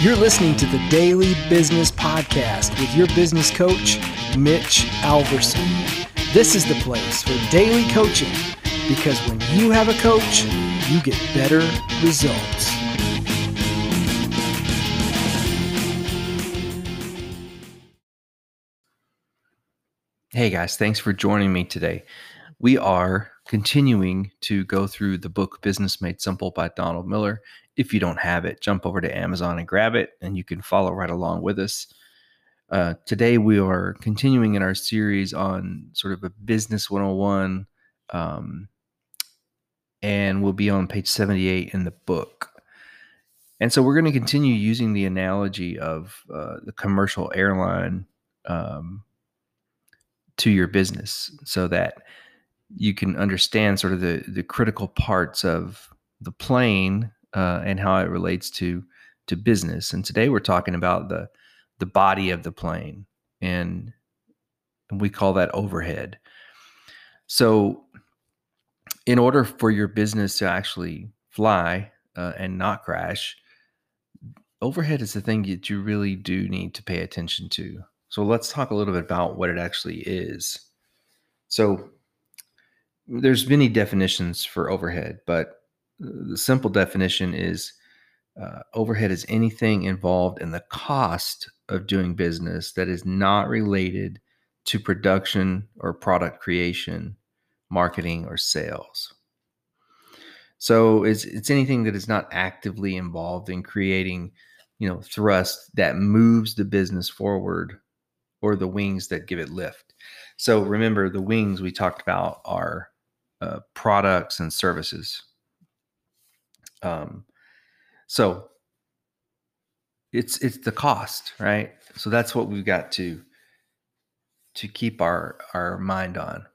You're listening to the Daily Business Podcast with your business coach, Mitch Alverson. This is the place for daily coaching because when you have a coach, you get better results. Hey guys, thanks for joining me today. We are continuing to go through the book Business Made Simple by Donald Miller. If you don't have it, jump over to Amazon and grab it, and you can follow right along with us. Uh, today, we are continuing in our series on sort of a business 101, um, and we'll be on page 78 in the book. And so, we're going to continue using the analogy of uh, the commercial airline um, to your business so that you can understand sort of the the critical parts of the plane uh, and how it relates to to business. And today we're talking about the the body of the plane, and, we call that overhead. So, in order for your business to actually fly uh, and not crash, overhead is the thing that you really do need to pay attention to. So let's talk a little bit about what it actually is. So there's many definitions for overhead, but the simple definition is uh, overhead is anything involved in the cost of doing business that is not related to production or product creation, marketing, or sales. So it's it's anything that is not actively involved in creating, you know, thrust that moves the business forward or the wings that give it lift. So remember the wings we talked about are uh, products and services. Um, so it's it's the cost, right? So that's what we've got to to keep our our mind on.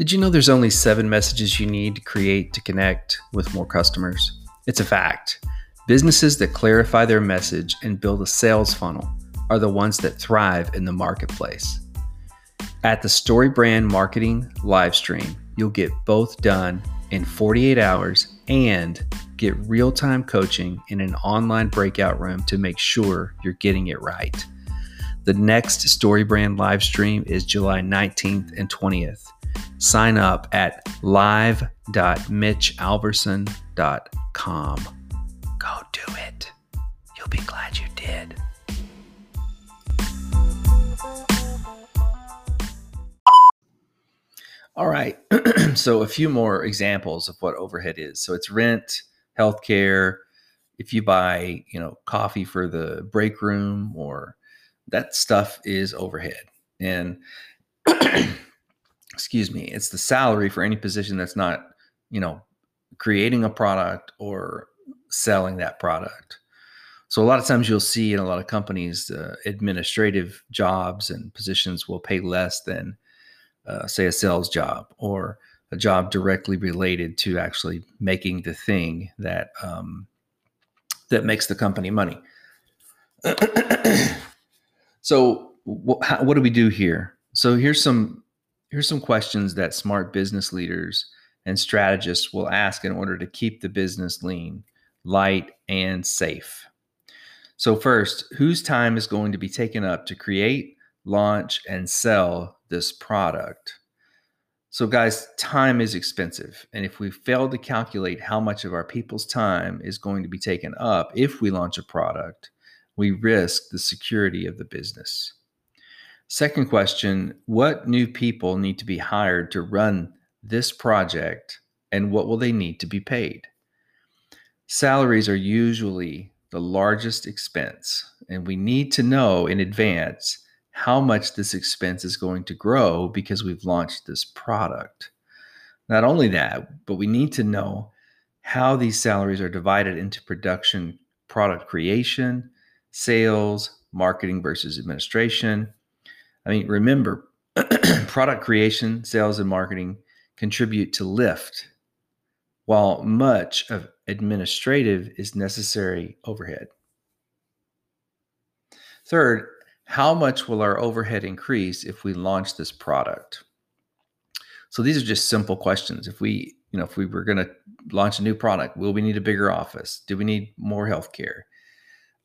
Did you know there's only seven messages you need to create to connect with more customers? It's a fact. Businesses that clarify their message and build a sales funnel are the ones that thrive in the marketplace. At the StoryBrand Marketing Livestream, you'll get both done in 48 hours and get real time coaching in an online breakout room to make sure you're getting it right. The next StoryBrand Livestream is July 19th and 20th. Sign up at live.mitchalverson.com. Go do it. You'll be glad you did. All right. so, a few more examples of what overhead is. So, it's rent, healthcare. If you buy, you know, coffee for the break room or that stuff is overhead. And excuse me, it's the salary for any position that's not, you know, creating a product or selling that product. So a lot of times you'll see in a lot of companies, uh, administrative jobs and positions will pay less than, uh, say, a sales job or a job directly related to actually making the thing that um, that makes the company money. so wh- how, what do we do here? So here's some here's some questions that smart business leaders and strategists will ask in order to keep the business lean light, and safe. So, first, whose time is going to be taken up to create, launch, and sell this product? So, guys, time is expensive. And if we fail to calculate how much of our people's time is going to be taken up if we launch a product, we risk the security of the business. Second question What new people need to be hired to run this project, and what will they need to be paid? Salaries are usually the largest expense, and we need to know in advance how much this expense is going to grow because we've launched this product. Not only that, but we need to know how these salaries are divided into production, product creation, sales, marketing versus administration. I mean, remember, product creation, sales, and marketing contribute to lift, while much of administrative is necessary overhead. Third, how much will our overhead increase if we launch this product? So these are just simple questions. If we, you know, if we were going to launch a new product, will we need a bigger office? Do we need more healthcare?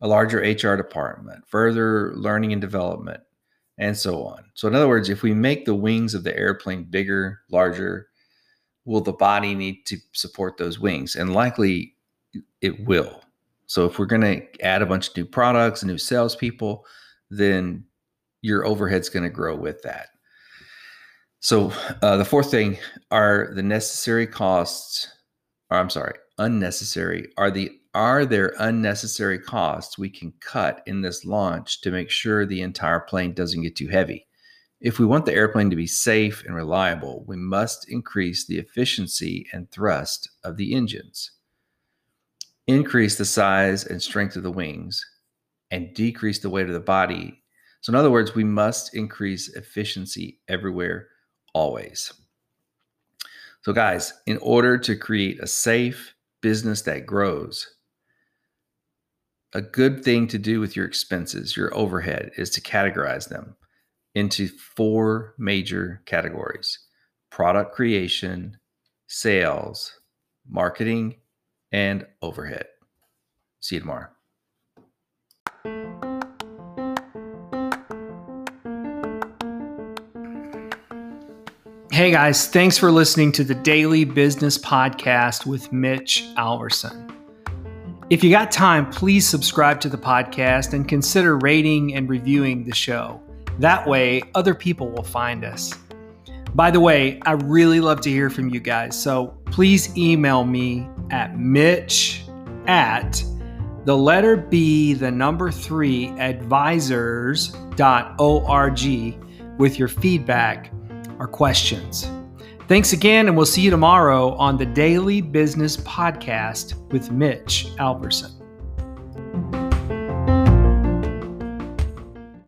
A larger HR department, further learning and development, and so on. So, in other words, if we make the wings of the airplane bigger, larger, will the body need to support those wings? And likely it will. So, if we're going to add a bunch of new products, new salespeople, then your overhead's going to grow with that. So uh, the fourth thing are the necessary costs. Or I'm sorry, unnecessary. Are the are there unnecessary costs we can cut in this launch to make sure the entire plane doesn't get too heavy? If we want the airplane to be safe and reliable, we must increase the efficiency and thrust of the engines, increase the size and strength of the wings, and decrease the weight of the body. So, in other words, we must increase efficiency everywhere always. So, guys, in order to create a safe business that grows, a good thing to do with your expenses, your overhead, is to categorize them into four major categories product creation, sales, marketing, and overhead. See you tomorrow. Hey guys, thanks for listening to the Daily Business Podcast with Mitch Alverson. If you got time, please subscribe to the podcast and consider rating and reviewing the show. That way, other people will find us. By the way, I really love to hear from you guys, so please email me at mitch at the letter B, the number three, advisors.org with your feedback or questions. Thanks again, and we'll see you tomorrow on the Daily Business Podcast with Mitch Alverson.